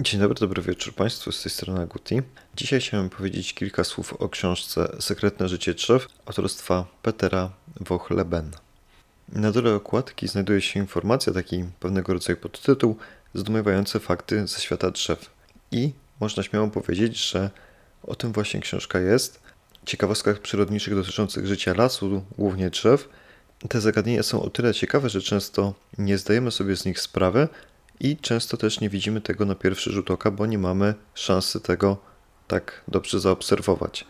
Dzień dobry, dobry wieczór Państwu, z tej strony Aguti. Dzisiaj chciałem powiedzieć kilka słów o książce Sekretne życie drzew autorstwa Petera Wochleben. Na dole okładki znajduje się informacja, taki pewnego rodzaju podtytuł, zdumiewające fakty ze świata drzew. I można śmiało powiedzieć, że o tym właśnie książka jest. Ciekawostkach przyrodniczych dotyczących życia lasu, głównie drzew. Te zagadnienia są o tyle ciekawe, że często nie zdajemy sobie z nich sprawy, i często też nie widzimy tego na pierwszy rzut oka, bo nie mamy szansy tego tak dobrze zaobserwować.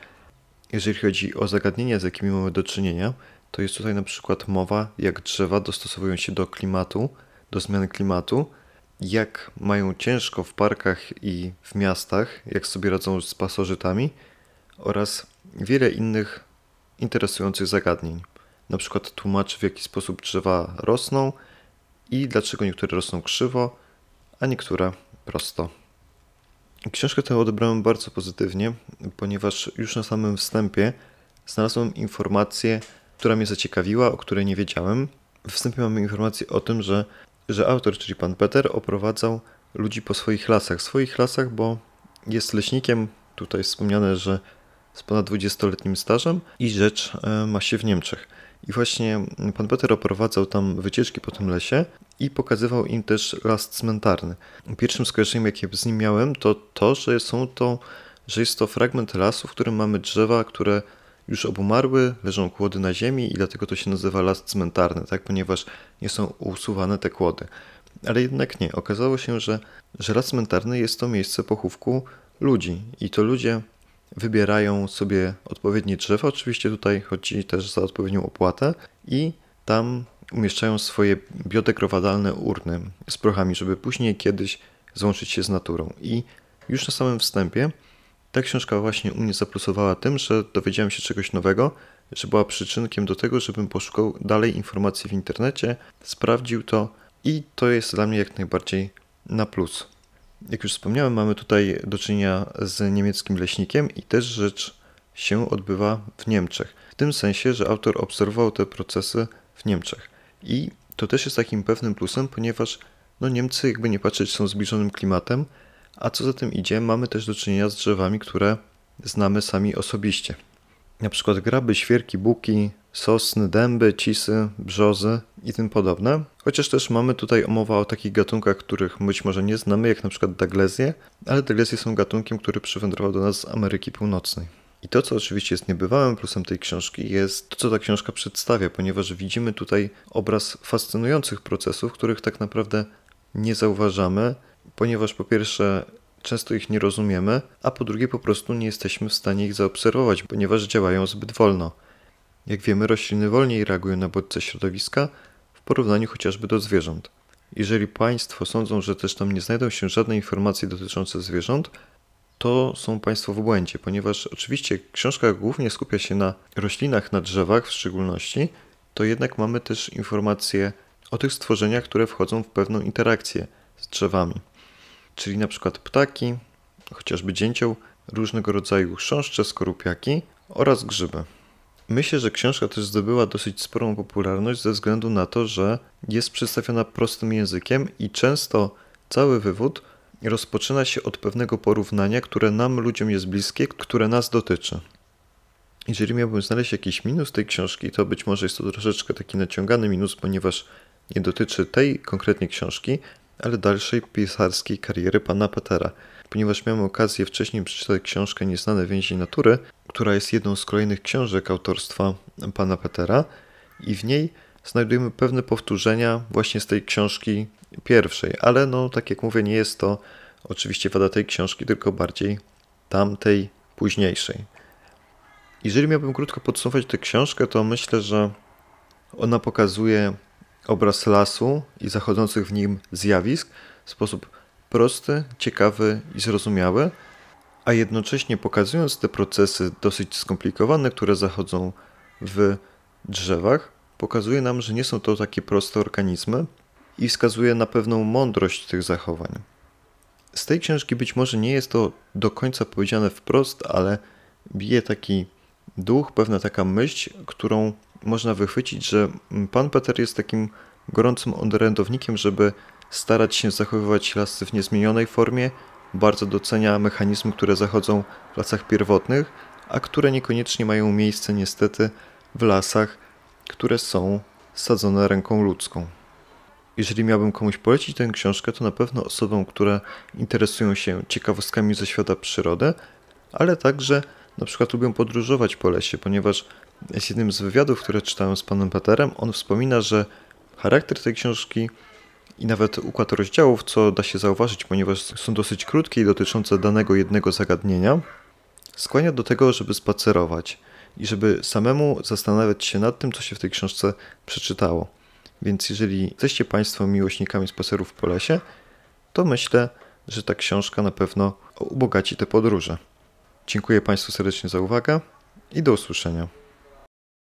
Jeżeli chodzi o zagadnienia, z jakimi mamy do czynienia, to jest tutaj na przykład mowa, jak drzewa dostosowują się do klimatu, do zmian klimatu, jak mają ciężko w parkach i w miastach, jak sobie radzą z pasożytami oraz wiele innych interesujących zagadnień. Na przykład tłumaczy, w jaki sposób drzewa rosną, i dlaczego niektóre rosną krzywo, a niektóre prosto. Książkę tę odebrałem bardzo pozytywnie, ponieważ już na samym wstępie znalazłem informację, która mnie zaciekawiła, o której nie wiedziałem. W wstępie mamy informację o tym, że, że autor, czyli pan Peter, oprowadzał ludzi po swoich lasach. Swoich lasach, bo jest leśnikiem, tutaj wspomniane, że z ponad 20-letnim stażem i rzecz e, ma się w Niemczech. I właśnie pan Peter oprowadzał tam wycieczki po tym lesie i pokazywał im też las cmentarny. Pierwszym skojarzeniem, jakie z nim miałem, to to, że są to, że jest to fragment lasu, w którym mamy drzewa, które już obumarły, leżą kłody na ziemi i dlatego to się nazywa las cmentarny, tak? ponieważ nie są usuwane te kłody. Ale jednak nie. Okazało się, że, że las cmentarny jest to miejsce pochówku ludzi i to ludzie wybierają sobie odpowiednie drzewa. Oczywiście tutaj chodzi też za odpowiednią opłatę i tam umieszczają swoje biodegradowalne urny z prochami, żeby później kiedyś złączyć się z naturą. I już na samym wstępie ta książka właśnie u mnie zaplusowała tym, że dowiedziałem się czegoś nowego, że była przyczynkiem do tego, żebym poszukał dalej informacji w internecie, sprawdził to i to jest dla mnie jak najbardziej na plus. Jak już wspomniałem, mamy tutaj do czynienia z niemieckim leśnikiem i też rzecz się odbywa w Niemczech. W tym sensie, że autor obserwował te procesy w Niemczech. I to też jest takim pewnym plusem, ponieważ no Niemcy, jakby nie patrzeć, są zbliżonym klimatem, a co za tym idzie, mamy też do czynienia z drzewami, które znamy sami osobiście. Na przykład graby, świerki, buki, sosny, dęby, cisy, brzozy i tym podobne. Chociaż też mamy tutaj mowa o takich gatunkach, których być może nie znamy, jak na przykład daglezje, ale daglezje są gatunkiem, który przywędrował do nas z Ameryki Północnej. I to, co oczywiście jest niebywałym plusem tej książki, jest to, co ta książka przedstawia, ponieważ widzimy tutaj obraz fascynujących procesów, których tak naprawdę nie zauważamy, ponieważ po pierwsze często ich nie rozumiemy, a po drugie po prostu nie jesteśmy w stanie ich zaobserwować, ponieważ działają zbyt wolno. Jak wiemy, rośliny wolniej reagują na bodźce środowiska w porównaniu chociażby do zwierząt. Jeżeli Państwo sądzą, że też tam nie znajdą się żadne informacje dotyczące zwierząt, to są Państwo w błędzie, ponieważ oczywiście książka głównie skupia się na roślinach, na drzewach w szczególności, to jednak mamy też informacje o tych stworzeniach, które wchodzą w pewną interakcję z drzewami. Czyli na przykład ptaki, chociażby dzięcioł, różnego rodzaju chrząszcze, skorupiaki oraz grzyby. Myślę, że książka też zdobyła dosyć sporą popularność ze względu na to, że jest przedstawiona prostym językiem i często cały wywód rozpoczyna się od pewnego porównania, które nam, ludziom jest bliskie, które nas dotyczy. Jeżeli miałbym znaleźć jakiś minus tej książki, to być może jest to troszeczkę taki naciągany minus, ponieważ nie dotyczy tej konkretnie książki, ale dalszej pisarskiej kariery pana Petera. Ponieważ miałem okazję wcześniej przeczytać książkę Nieznane więzi natury, która jest jedną z kolejnych książek autorstwa pana Petera i w niej znajdujemy pewne powtórzenia właśnie z tej książki pierwszej, ale no tak jak mówię, nie jest to oczywiście wada tej książki, tylko bardziej tamtej późniejszej. Jeżeli miałbym krótko podsumować tę książkę, to myślę, że ona pokazuje obraz lasu i zachodzących w nim zjawisk w sposób prosty, ciekawy i zrozumiały, a jednocześnie pokazując te procesy dosyć skomplikowane, które zachodzą w drzewach, pokazuje nam, że nie są to takie proste organizmy i wskazuje na pewną mądrość tych zachowań. Z tej książki być może nie jest to do końca powiedziane wprost, ale bije taki duch, pewna taka myśl, którą można wychwycić, że pan Peter jest takim gorącym orędownikiem, żeby starać się zachowywać lasy w niezmienionej formie bardzo docenia mechanizmy, które zachodzą w lasach pierwotnych, a które niekoniecznie mają miejsce niestety w lasach, które są sadzone ręką ludzką. Jeżeli miałbym komuś polecić tę książkę, to na pewno osobom, które interesują się ciekawostkami ze świata przyrody, ale także na przykład lubią podróżować po lesie, ponieważ z jednym z wywiadów, które czytałem z panem Peterem, on wspomina, że charakter tej książki i nawet układ rozdziałów, co da się zauważyć, ponieważ są dosyć krótkie i dotyczące danego jednego zagadnienia, skłania do tego, żeby spacerować i żeby samemu zastanawiać się nad tym, co się w tej książce przeczytało. Więc jeżeli jesteście Państwo miłośnikami spacerów po lesie, to myślę, że ta książka na pewno ubogaci te podróże. Dziękuję Państwu serdecznie za uwagę i do usłyszenia.